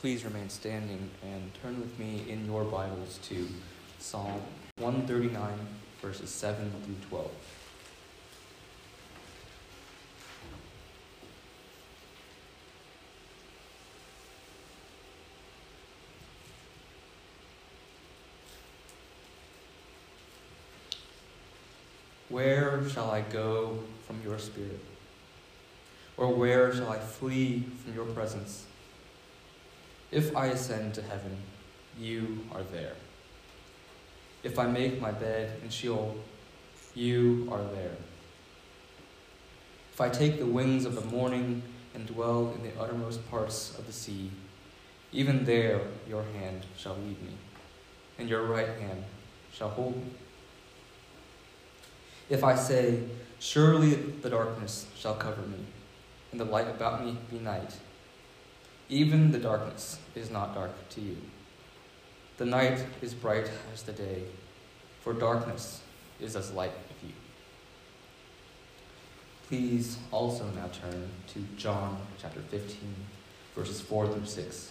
please remain standing and turn with me in your Bibles to Psalm 139, verses 7 through 12. Where shall I go from your spirit? Or where shall I flee from your presence? If I ascend to heaven, you are there. If I make my bed in Sheol, you are there. If I take the wings of the morning and dwell in the uttermost parts of the sea, even there your hand shall lead me, and your right hand shall hold me. If I say, Surely the darkness shall cover me, and the light about me be night, even the darkness is not dark to you. The night is bright as the day, for darkness is as light with you. Please also now turn to John chapter 15, verses 4 through 6.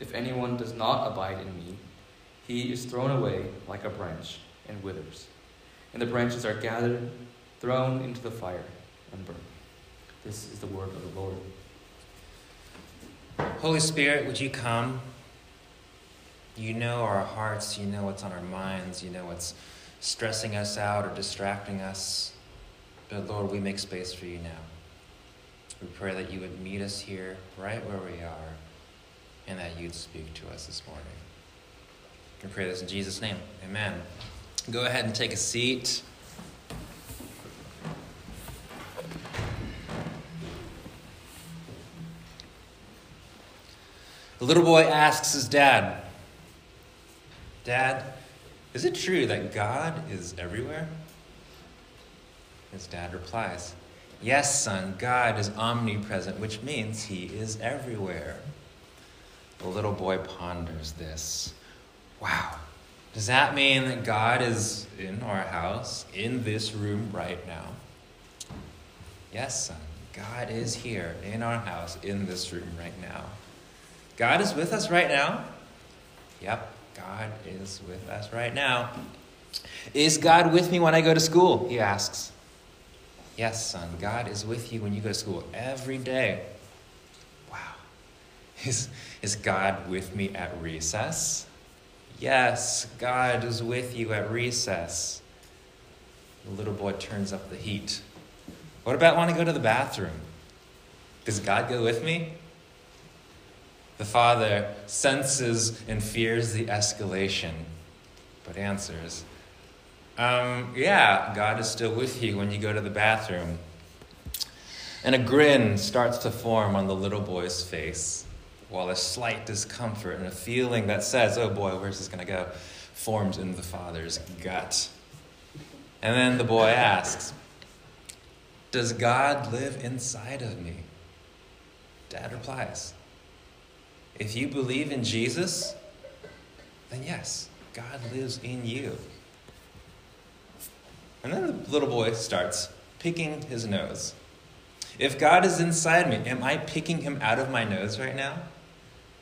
If anyone does not abide in me, he is thrown away like a branch and withers. And the branches are gathered, thrown into the fire, and burned. This is the word of the Lord. Holy Spirit, would you come? You know our hearts, you know what's on our minds, you know what's stressing us out or distracting us. But Lord, we make space for you now. We pray that you would meet us here, right where we are and that you'd speak to us this morning. We pray this in Jesus' name. Amen. Go ahead and take a seat. The little boy asks his dad, Dad, is it true that God is everywhere? His dad replies, Yes, son, God is omnipresent, which means he is everywhere. The little boy ponders this. Wow. Does that mean that God is in our house, in this room right now? Yes, son. God is here in our house, in this room right now. God is with us right now? Yep, God is with us right now. Is God with me when I go to school? He asks. Yes, son. God is with you when you go to school every day. Wow. Is, is God with me at recess? Yes, God is with you at recess. The little boy turns up the heat. What about when I go to the bathroom? Does God go with me? The father senses and fears the escalation, but answers, um, Yeah, God is still with you when you go to the bathroom. And a grin starts to form on the little boy's face while a slight discomfort and a feeling that says, oh boy, where's this going to go, forms in the father's gut. And then the boy asks, Does God live inside of me? Dad replies, If you believe in Jesus, then yes, God lives in you. And then the little boy starts picking his nose. If God is inside me, am I picking him out of my nose right now?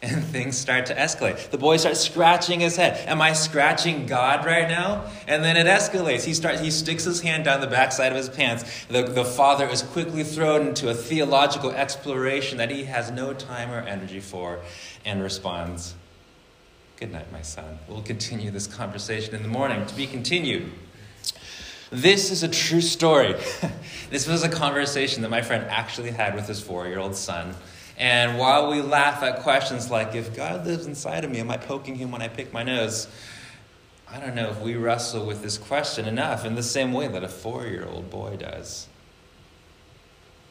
And things start to escalate. The boy starts scratching his head. Am I scratching God right now? And then it escalates. He starts he sticks his hand down the backside of his pants. The, the father is quickly thrown into a theological exploration that he has no time or energy for and responds, Good night, my son. We'll continue this conversation in the morning. To be continued. This is a true story. this was a conversation that my friend actually had with his four year old son And while we laugh at questions like, if God lives inside of me, am I poking him when I pick my nose? I don't know if we wrestle with this question enough in the same way that a four year old boy does.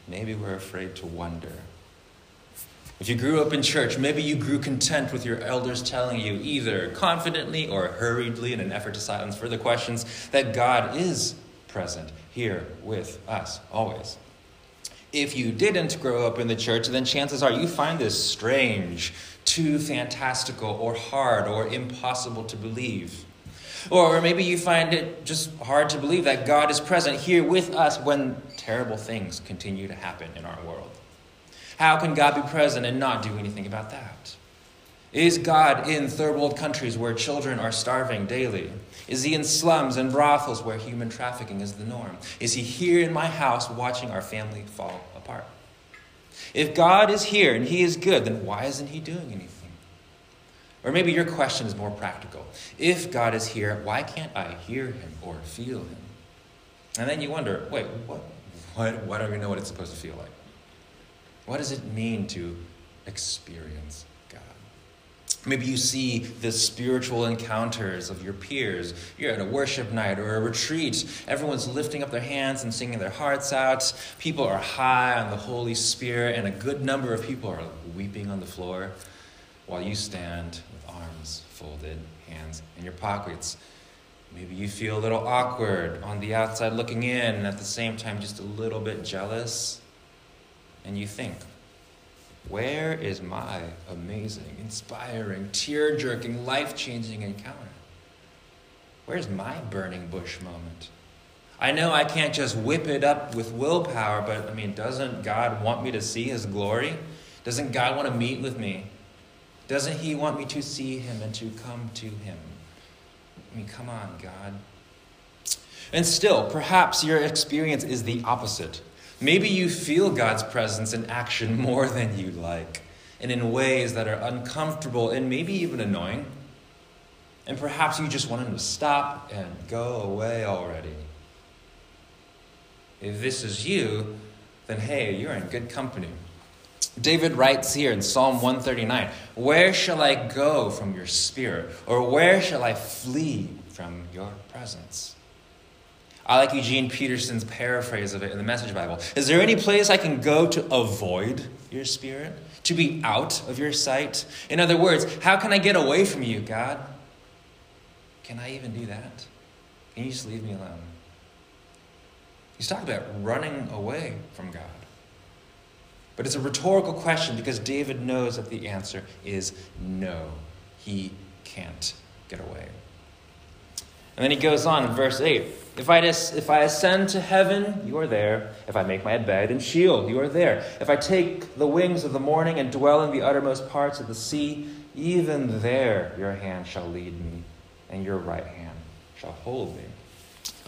Maybe we're afraid to wonder. If you grew up in church, maybe you grew content with your elders telling you, either confidently or hurriedly in an effort to silence further questions, that God is present here with us always. If you didn't grow up in the church, then chances are you find this strange, too fantastical, or hard, or impossible to believe. Or maybe you find it just hard to believe that God is present here with us when terrible things continue to happen in our world. How can God be present and not do anything about that? Is God in third world countries where children are starving daily? Is he in slums and brothels where human trafficking is the norm? Is he here in my house watching our family fall apart? If God is here and he is good, then why isn't he doing anything? Or maybe your question is more practical. If God is here, why can't I hear him or feel him? And then you wonder, wait, what, what, why don't we know what it's supposed to feel like? What does it mean to experience God? Maybe you see the spiritual encounters of your peers. You're at a worship night or a retreat. Everyone's lifting up their hands and singing their hearts out. People are high on the Holy Spirit, and a good number of people are weeping on the floor while you stand with arms folded, hands in your pockets. Maybe you feel a little awkward on the outside looking in, and at the same time, just a little bit jealous. And you think, where is my amazing, inspiring, tear jerking, life changing encounter? Where's my burning bush moment? I know I can't just whip it up with willpower, but I mean, doesn't God want me to see His glory? Doesn't God want to meet with me? Doesn't He want me to see Him and to come to Him? I mean, come on, God. And still, perhaps your experience is the opposite. Maybe you feel God's presence in action more than you like, and in ways that are uncomfortable and maybe even annoying. And perhaps you just want Him to stop and go away already. If this is you, then hey, you're in good company. David writes here in Psalm 139 Where shall I go from your spirit? Or where shall I flee from your presence? I like Eugene Peterson's paraphrase of it in the Message Bible. Is there any place I can go to avoid your spirit? To be out of your sight? In other words, how can I get away from you, God? Can I even do that? Can you just leave me alone? He's talking about running away from God. But it's a rhetorical question because David knows that the answer is no. He can't get away. And then he goes on in verse 8 if I, if I ascend to heaven, you are there. If I make my bed in Sheol, you are there. If I take the wings of the morning and dwell in the uttermost parts of the sea, even there your hand shall lead me, and your right hand shall hold me.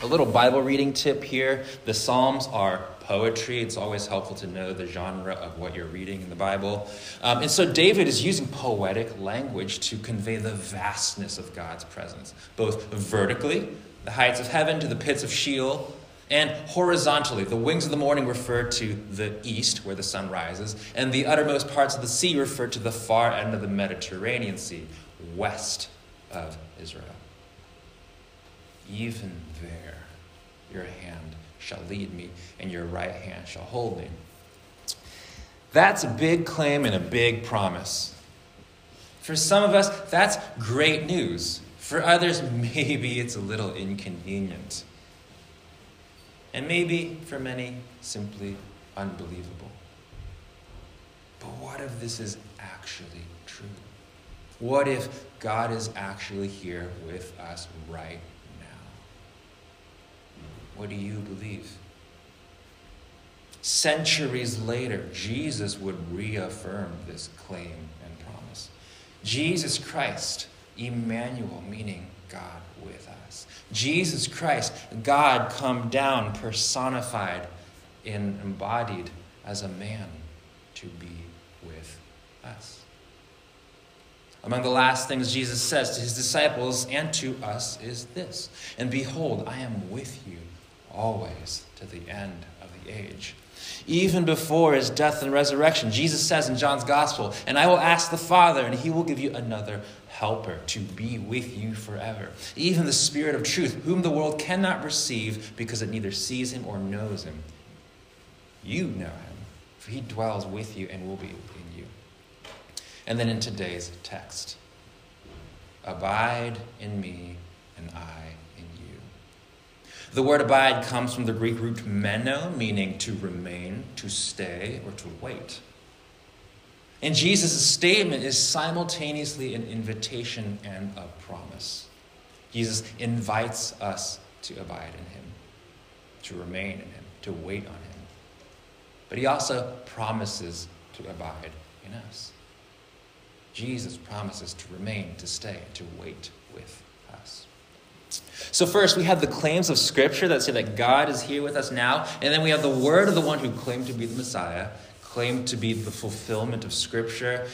A little Bible reading tip here the Psalms are poetry. It's always helpful to know the genre of what you're reading in the Bible. Um, and so David is using poetic language to convey the vastness of God's presence, both vertically, the heights of heaven to the pits of Sheol, and horizontally, the wings of the morning refer to the east, where the sun rises, and the uttermost parts of the sea refer to the far end of the Mediterranean Sea, west of Israel. Even there, your hand shall lead me, and your right hand shall hold me. That's a big claim and a big promise. For some of us, that's great news. For others, maybe it's a little inconvenient. And maybe for many, simply unbelievable. But what if this is actually true? What if God is actually here with us right now? what do you believe? Centuries later, Jesus would reaffirm this claim and promise. Jesus Christ, Emmanuel, meaning God with us. Jesus Christ, God come down, personified and embodied as a man to be with us. Among the last things Jesus says to his disciples and to us is this And behold, I am with you always to the end of the age. Even before his death and resurrection, Jesus says in John's Gospel, And I will ask the Father, and he will give you another helper to be with you forever. Even the Spirit of truth, whom the world cannot receive because it neither sees him or knows him. You know him, for he dwells with you and will be in you. And then in today's text Abide in me, and I in you. The word abide comes from the Greek root meno, meaning to remain, to stay, or to wait. And Jesus' statement is simultaneously an invitation and a promise. Jesus invites us to abide in him, to remain in him, to wait on him. But he also promises to abide in us. Jesus promises to remain, to stay, to wait with us. So, first, we have the claims of Scripture that say that God is here with us now, and then we have the word of the one who claimed to be the Messiah, claimed to be the fulfillment of Scripture,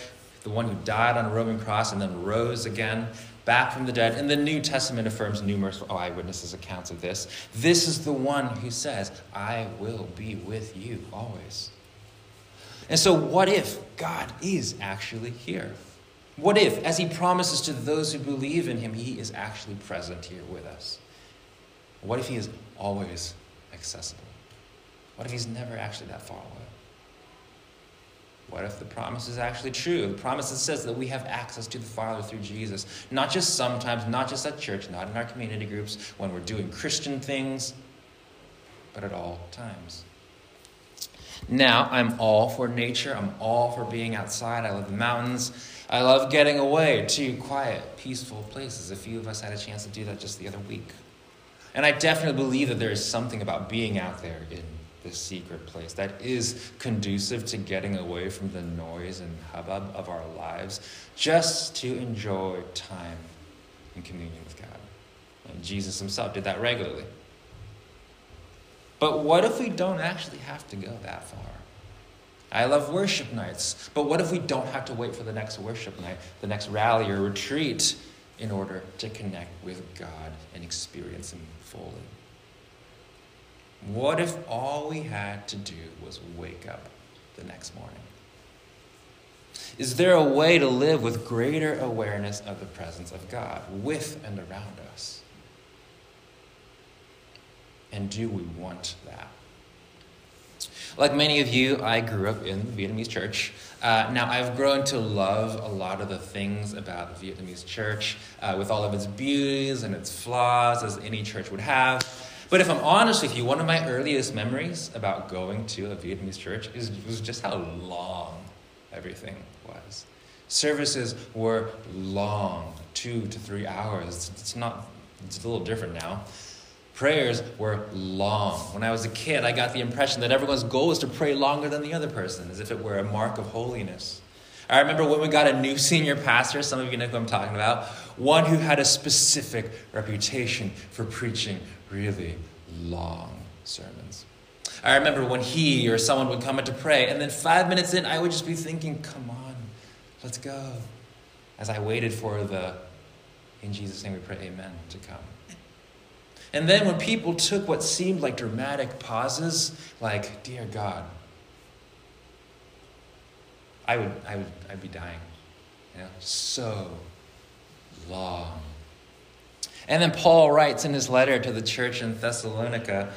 the one who died on a Roman cross and then rose again back from the dead. And the New Testament affirms numerous eyewitnesses' accounts of this. This is the one who says, I will be with you always. And so, what if God is actually here? What if, as he promises to those who believe in him, he is actually present here with us? What if he is always accessible? What if he's never actually that far away? What if the promise is actually true? The promise that says that we have access to the Father through Jesus, not just sometimes, not just at church, not in our community groups, when we're doing Christian things, but at all times. Now, I'm all for nature. I'm all for being outside. I love the mountains. I love getting away to quiet, peaceful places. A few of us had a chance to do that just the other week. And I definitely believe that there is something about being out there in this secret place that is conducive to getting away from the noise and hubbub of our lives just to enjoy time in communion with God. And Jesus himself did that regularly. But what if we don't actually have to go that far? I love worship nights, but what if we don't have to wait for the next worship night, the next rally or retreat in order to connect with God and experience Him fully? What if all we had to do was wake up the next morning? Is there a way to live with greater awareness of the presence of God with and around us? And do we want that? Like many of you, I grew up in the Vietnamese church. Uh, now, I've grown to love a lot of the things about the Vietnamese church, uh, with all of its beauties and its flaws, as any church would have. But if I'm honest with you, one of my earliest memories about going to a Vietnamese church is, was just how long everything was. Services were long, two to three hours. It's not, it's a little different now prayers were long. When I was a kid, I got the impression that everyone's goal was to pray longer than the other person, as if it were a mark of holiness. I remember when we got a new senior pastor, some of you know who I'm talking about, one who had a specific reputation for preaching really long sermons. I remember when he or someone would come in to pray, and then five minutes in, I would just be thinking, come on, let's go. As I waited for the, in Jesus' name we pray, amen, to come. And then when people took what seemed like dramatic pauses, like, dear God, I would, I would, I'd be dying. You know, so long. And then Paul writes in his letter to the church in Thessalonica,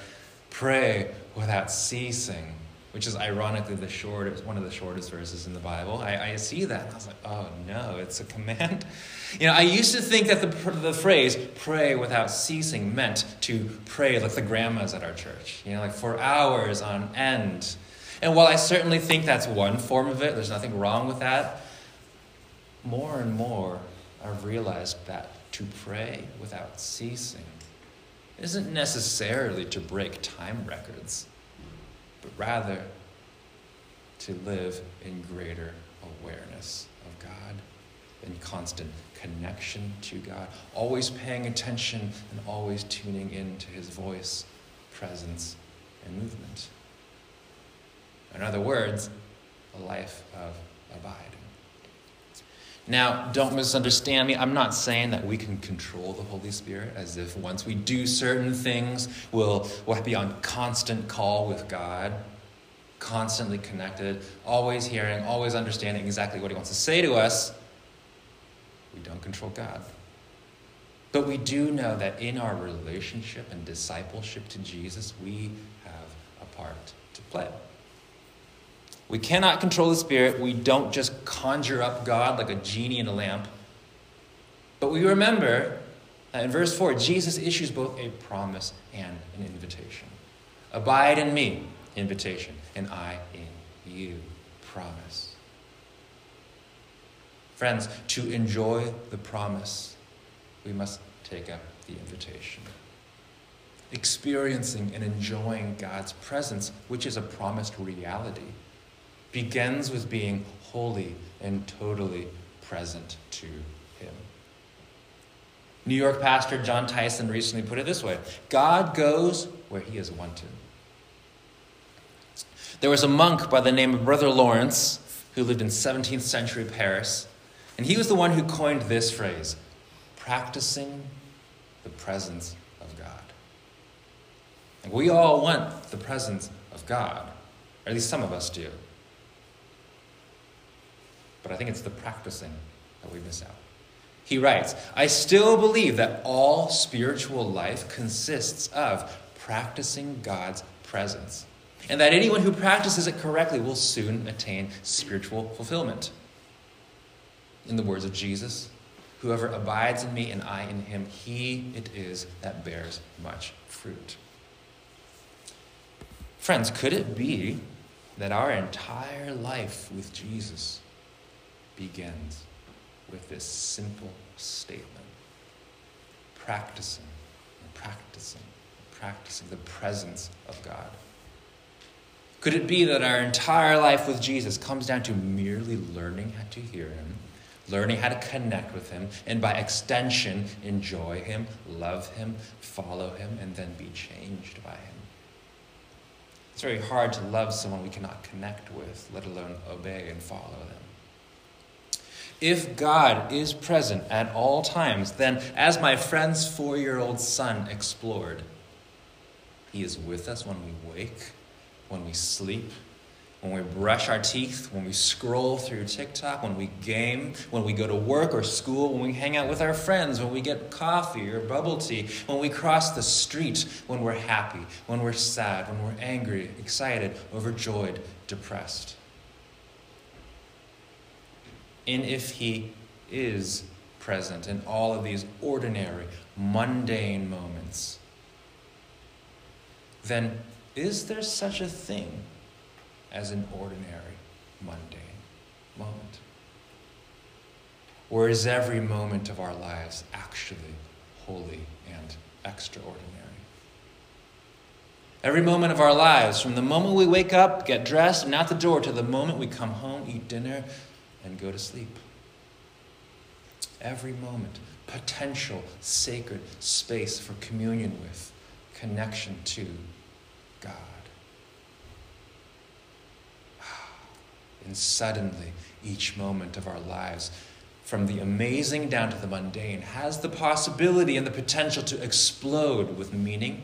pray without ceasing which is ironically the shortest, one of the shortest verses in the Bible. I, I see that and I was like, oh no, it's a command. You know, I used to think that the, the phrase pray without ceasing meant to pray like the grandmas at our church, you know, like for hours on end. And while I certainly think that's one form of it, there's nothing wrong with that, more and more I've realized that to pray without ceasing isn't necessarily to break time records but rather to live in greater awareness of God, in constant connection to God, always paying attention and always tuning into His voice, presence, and movement. In other words, a life of abiding. Now, don't misunderstand me. I'm not saying that we can control the Holy Spirit as if once we do certain things, we'll, we'll be on constant call with God. constantly connected, always hearing, always understanding exactly what He wants to say to us, we don't control God. But we do know that in our relationship and discipleship to Jesus, we have a part to play. We cannot control the Spirit. We don't just conjure up God like a genie in a lamp. But we remember that in verse 4, Jesus issues both a promise and an invitation. Abide in me, invitation, and I in you, promise. Friends, to enjoy the promise, we must take up the invitation. Experiencing and enjoying God's presence, which is a promised reality, begins with being wholly and totally present to Him. New York pastor Jon Tyson recently put it this way God goes where He is wanted. There was a monk by the name of Brother Lawrence who lived in 17th century Paris, and he was the one who coined this phrase practicing the presence of God. And we all want the presence of God, or at least some of us do. But I think it's the practicing that we miss out. He writes, I still believe that all spiritual life consists of practicing God's presence and that anyone who practices it correctly will soon attain spiritual fulfillment. In the words of Jesus, whoever abides in me and I in him, he it is that bears much fruit. Friends, could it be that our entire life with Jesus begins with this simple statement? Practicing and practicing and practicing the presence of God. Could it be that our entire life with Jesus comes down to merely learning how to hear Him, learning how to connect with Him, and by extension, enjoy Him, love Him, follow Him, and then be changed by Him? It's very hard to love someone we cannot connect with, let alone obey and follow them. If God is present at all times, then, as my friend's four year old son explored, He is with us when we wake when we sleep, when we brush our teeth, when we scroll through TikTok, when we game, when we go to work or school, when we hang out with our friends, when we get coffee or bubble tea, when we cross the street, when we're happy, when we're sad, when we're angry, excited, overjoyed, depressed. And if He is present in all of these ordinary, mundane moments, then is there such a thing as an ordinary, mundane moment? Or is every moment of our lives actually holy and extraordinary? Every moment of our lives, from the moment we wake up, get dressed, and out the door, to the moment we come home, eat dinner, and go to sleep. Every moment, potential sacred space for communion with, connection to, God. Ah. And suddenly, each moment of our lives, from the amazing down to the mundane, has the possibility and the potential to explode with meaning,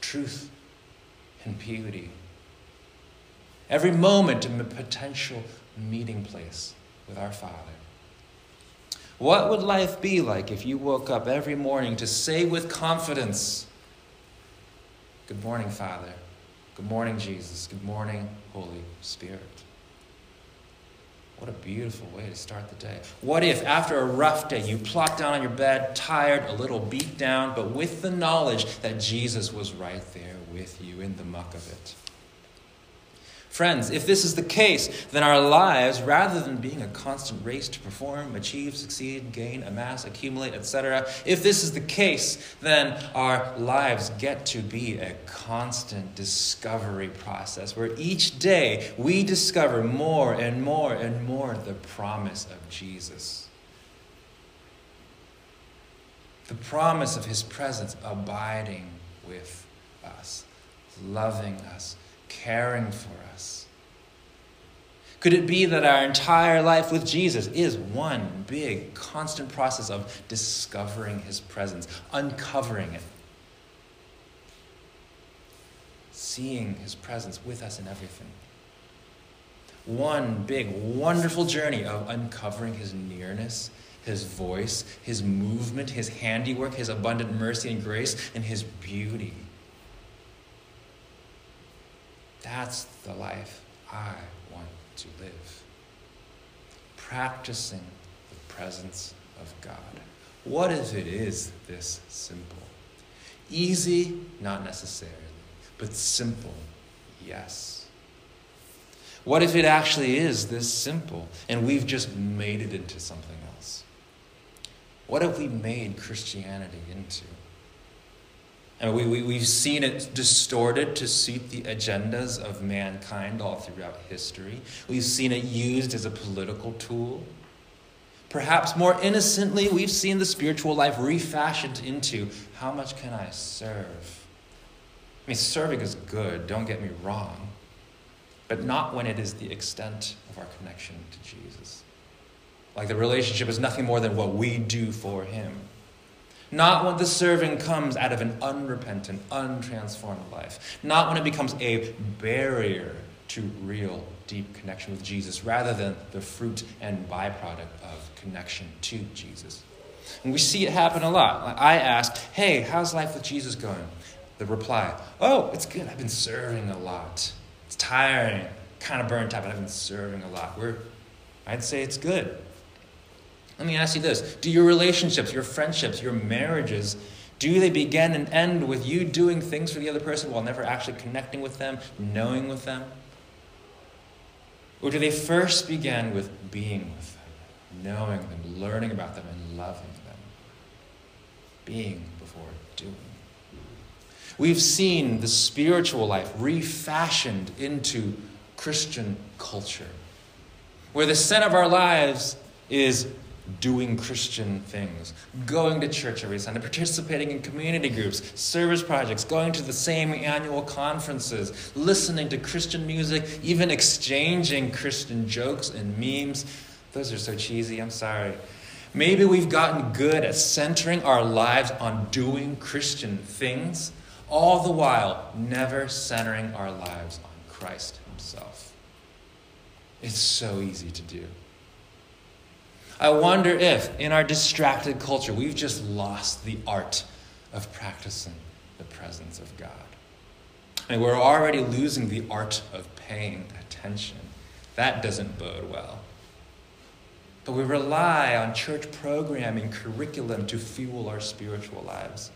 truth, and beauty. Every moment a potential meeting place with our Father. What would life be like if you woke up every morning to say with confidence, Good morning, Father. Good morning, Jesus. Good morning, Holy Spirit. What a beautiful way to start the day. What if, after a rough day, you plop down on your bed, tired, a little beat down, but with the knowledge that Jesus was right there with you in the muck of it? Friends, if this is the case, then our lives, rather than being a constant race to perform, achieve, succeed, gain, amass, accumulate, etc., if this is the case, then our lives get to be a constant discovery process where each day we discover more and more and more the promise of Jesus. The promise of his presence abiding with us, loving us, caring for us? Could it be that our entire life with Jesus is one big, constant process of discovering his presence, uncovering it, seeing his presence with us in everything? one big, wonderful journey of uncovering his nearness, his voice, his movement, his handiwork, his abundant mercy and grace, and his beauty. That's the life I to live. Practicing the presence of God. What if it is this simple? Easy, not necessarily, but simple, yes. What if it actually is this simple and we've just made it into something else? What have we made Christianity into? And we, we, we've seen it distorted to suit the agendas of mankind all throughout history. We've seen it used as a political tool. Perhaps more innocently, we've seen the spiritual life refashioned into how much can I serve? I mean, serving is good, don't get me wrong, but not when it is the extent of our connection to Jesus. Like the relationship is nothing more than what we do for Him. Not when the serving comes out of an unrepentant, untransformed life. Not when it becomes a barrier to real, deep connection with Jesus, rather than the fruit and byproduct of connection to Jesus. And we see it happen a lot. I ask, hey, how's life with Jesus going? The reply, oh, it's good. I've been serving a lot. It's tiring, kind of burnt out, but I've been serving a lot. We're, I'd say it's good. Let me ask you this Do your relationships, your friendships, your marriages, do they begin and end with you doing things for the other person while never actually connecting with them, knowing with them? Or do they first begin with being with them, knowing them, learning about them, and loving them? Being before doing. We've seen the spiritual life refashioned into Christian culture, where the center of our lives is doing Christian things, going to church every Sunday, participating in community groups, service projects, going to the same annual conferences, listening to Christian music, even exchanging Christian jokes and memes. Those are so cheesy, I'm sorry. Maybe we've gotten good at centering our lives on doing Christian things, all the while never centering our lives on Christ Himself. It's so easy to do. I wonder if, in our distracted culture, we've just lost the art of practicing the presence of God. And we're already losing the art of paying attention. That doesn't bode well. But we rely on church programming, curriculum to fuel our spiritual lives.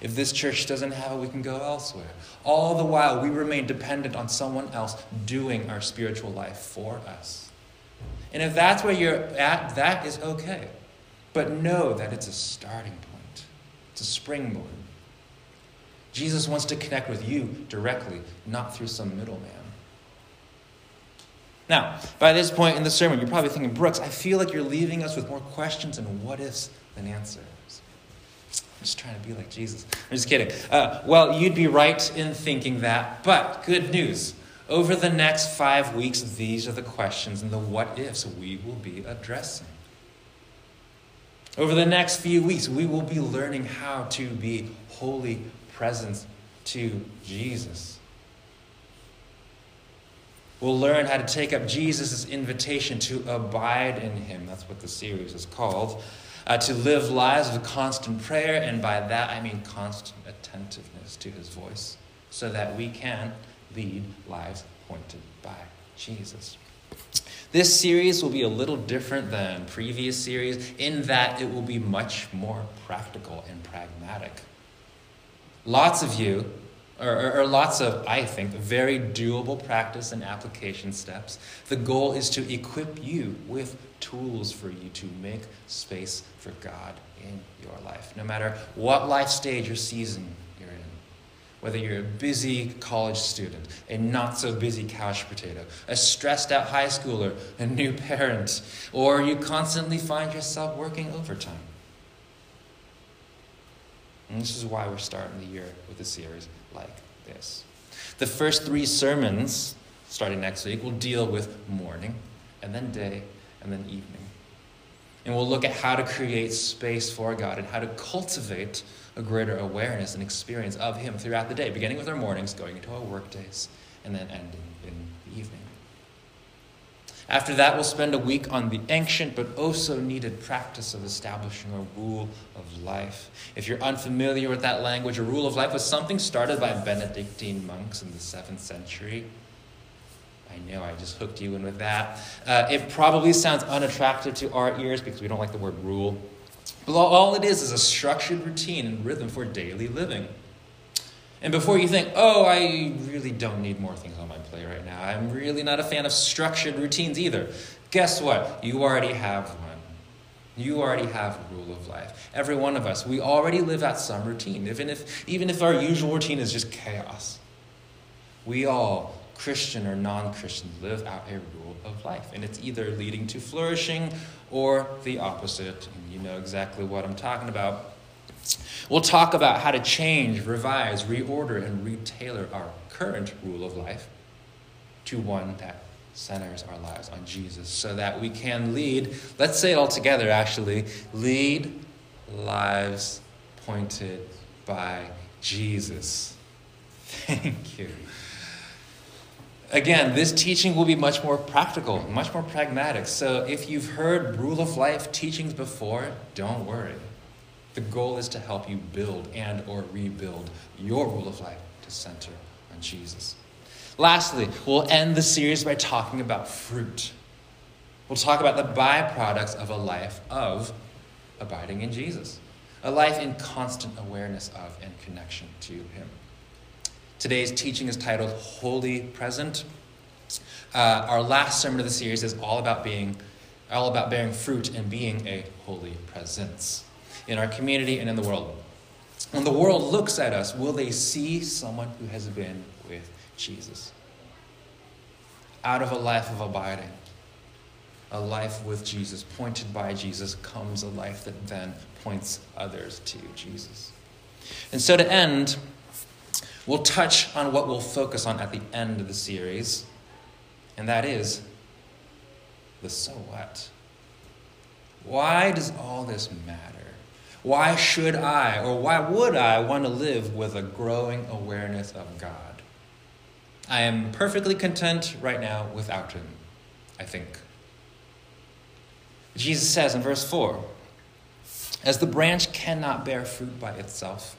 If this church doesn't have it, we can go elsewhere. All the while, we remain dependent on someone else doing our spiritual life for us. And if that's where you're at, that is okay. But know that it's a starting point, it's a springboard. Jesus wants to connect with you directly, not through some middleman. Now, by this point in the sermon, you're probably thinking, Brooks, I feel like you're leaving us with more questions and what ifs than answers. I'm just trying to be like Jesus. I'm just kidding. Uh, well, you'd be right in thinking that, but good news. Over the next five weeks, these are the questions and the what ifs we will be addressing. Over the next few weeks, we will be learning how to be holy presence to Jesus. We'll learn how to take up Jesus' invitation to abide in Him. That's what the series is called. Uh, to live lives of constant prayer, and by that I mean constant attentiveness to His voice, so that we can lead lives pointed by Jesus. This series will be a little different than previous series in that it will be much more practical and pragmatic. Lots of you, or, or, or, lots of, I think, very doable practice and application steps. The goal is to equip you with tools for you to make space for God in your life, no matter what life stage or season whether you're a busy college student, a not so busy couch potato, a stressed out high schooler, a new parent, or you constantly find yourself working overtime. And this is why we're starting the year with a series like this. The first three sermons, starting next week, will deal with morning, and then day, and then evening. And we'll look at how to create space for God and how to cultivate a greater awareness and experience of Him throughout the day, beginning with our mornings, going into our work days, and then ending in the evening. After that, we'll spend a week on the ancient but also needed practice of establishing a rule of life. If you're unfamiliar with that language, a rule of life was something started by Benedictine monks in the 7th century. I know I just hooked you in with that. Uh, it probably sounds unattractive to our ears because we don't like the word rule. But all it is is a structured routine and rhythm for daily living. And before you think, oh, I really don't need more things on my plate right now, I'm really not a fan of structured routines either. Guess what? You already have one. You already have a rule of life. Every one of us, we already live out some routine, even if, even if our usual routine is just chaos. We all, Christian or non Christian, live out a rule of life. And it's either leading to flourishing or the opposite. You know exactly what I'm talking about. We'll talk about how to change, revise, reorder, and retailor our current rule of life to one that centers our lives on Jesus so that we can lead, let's say it all together actually, lead lives pointed by Jesus. Thank you. Again, this teaching will be much more practical, much more pragmatic. So if you've heard rule of life teachings before, don't worry. The goal is to help you build and or rebuild your rule of life to center on Jesus. Lastly, we'll end the series by talking about fruit. We'll talk about the byproducts of a life of abiding in Jesus, a life in constant awareness of and connection to Him. Today's teaching is titled Wholly Present. Uh, our last sermon of the series is all about being, all about bearing fruit and being a holy presence in our community and in the world. When the world looks at us, will they see someone who has been with Jesus? Out of a life of abiding, a life with Jesus, pointed by Jesus, comes a life that then points others to Jesus. And so to end, we'll touch on what we'll focus on at the end of the series, and that is the so what. Why does all this matter? Why should I, or why would I, want to live with a growing awareness of God? I am perfectly content right now without Him, I think. Jesus says in verse 4 As the branch cannot bear fruit by itself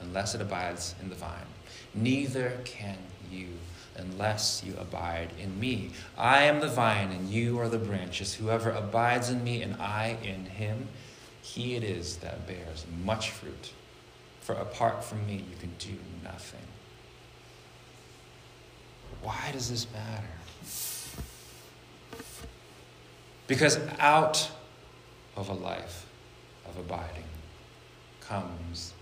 unless it abides in the vine, neither can you unless you abide in me. I am the vine, and you are the branches. Whoever abides in me, and I in him, he it is that bears much fruit, for apart from me you can do nothing. Why does this matter? Because out of a life of abiding comes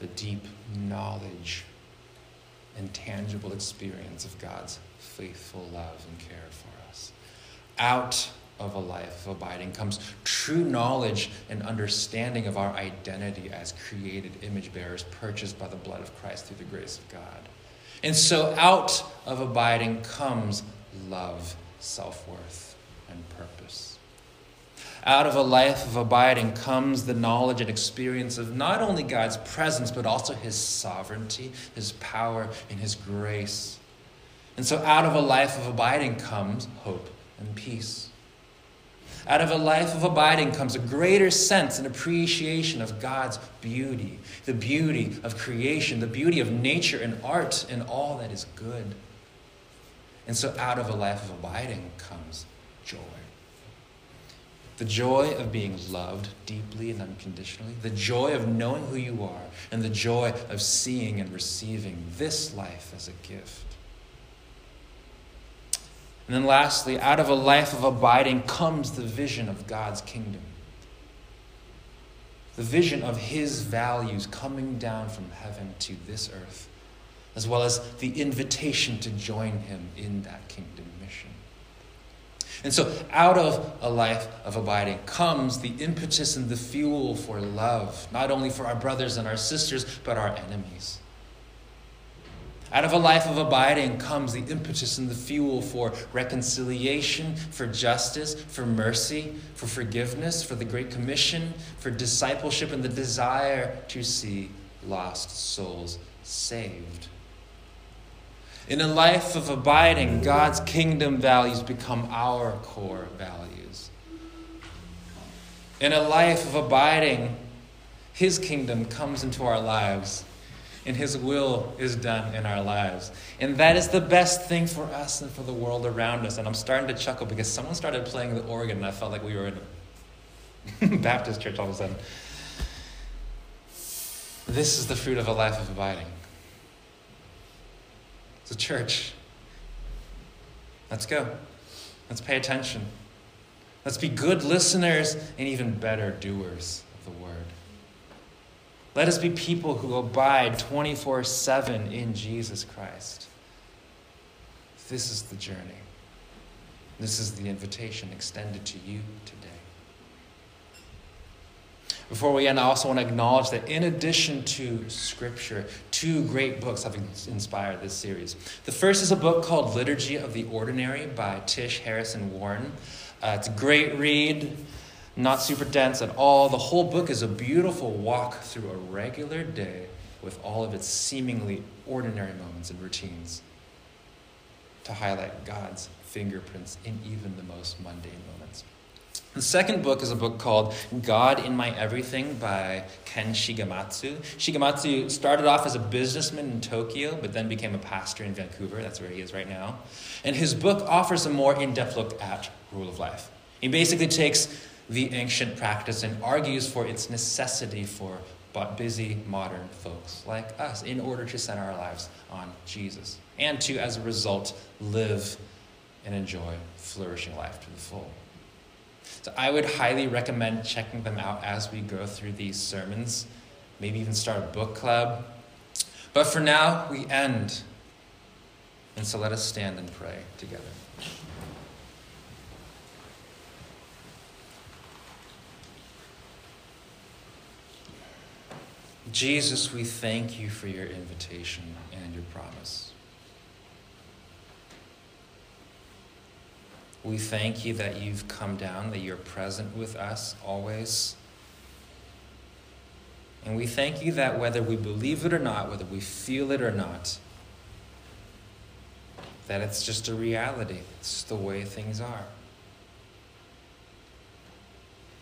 the deep knowledge and tangible experience of God's faithful love and care for us. Out of a life of abiding comes true knowledge and understanding of our identity as created image bearers purchased by the blood of Christ through the grace of God. And so out of abiding comes love, self worth, and purpose. Out of a life of abiding comes the knowledge and experience of not only God's presence, but also His sovereignty, His power, and His grace. And so out of a life of abiding comes hope and peace. Out of a life of abiding comes a greater sense and appreciation of God's beauty, the beauty of creation, the beauty of nature and art and all that is good. And so, out of a life of abiding comes joy. The joy of being loved deeply and unconditionally, the joy of knowing who you are, and the joy of seeing and receiving this life as a gift. And then, lastly, out of a life of abiding comes the vision of God's kingdom. The vision of His values coming down from heaven to this earth, as well as the invitation to join Him in that kingdom mission. And so, out of a life of abiding comes the impetus and the fuel for love, not only for our brothers and our sisters, but our enemies. Out of a life of abiding comes the impetus and the fuel for reconciliation, for justice, for mercy, for forgiveness, for the Great Commission, for discipleship, and the desire to see lost souls saved. In a life of abiding, God's kingdom values become our core values. In a life of abiding, His kingdom comes into our lives and His will is done in our lives. And that is the best thing for us and for the world around us. And I'm starting to chuckle because someone started playing the organ and I felt like we were in a Baptist church all of a sudden. This is the fruit of a life of abiding. A church. Let's go. Let's pay attention. Let's be good listeners and even better doers of the word. Let us be people who abide 24 7 in Jesus Christ. This is the journey. This is the invitation extended to you today. Before we end, I also want to acknowledge that in addition to Scripture, two great books have inspired this series. The first is a book called Liturgy of the Ordinary by Tish Harrison Warren. Uh, it's a great read, not super dense at all. The whole book is a beautiful walk through a regular day with all of its seemingly ordinary moments and routines to highlight God's fingerprints in even the most mundane moments. The second book is a book called God in My Everything by Ken Shigematsu. Shigematsu started off as a businessman in Tokyo, but then became a pastor in Vancouver. That's where he is right now. And his book offers a more in depth look at rule of life. He basically takes the ancient practice and argues for its necessity for busy modern folks like us in order to center our lives on Jesus and to, as a result, live and enjoy flourishing life to the full. So I would highly recommend checking them out as we go through these sermons, maybe even start a book club. But for now, we end. And so let us stand and pray together. Jesus, we thank you for your invitation and your promise. We thank you that you've come down, that you're present with us always. And we thank you that whether we believe it or not, whether we feel it or not, that it's just a reality. It's the way things are.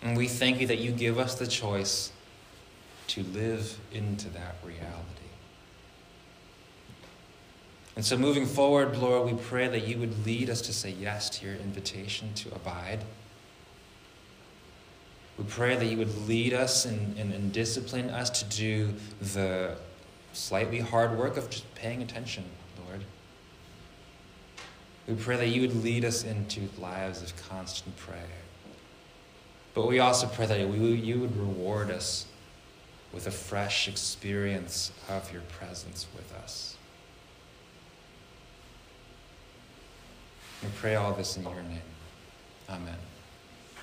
And we thank you that you give us the choice to live into that reality. And so, moving forward, Lord, we pray that you would lead us to say yes to your invitation to abide. We pray that you would lead us and, and, and discipline us to do the slightly hard work of just paying attention, Lord. We pray that you would lead us into lives of constant prayer. But we also pray that we, you would reward us with a fresh experience of your presence with us. We pray all this in your name. Amen.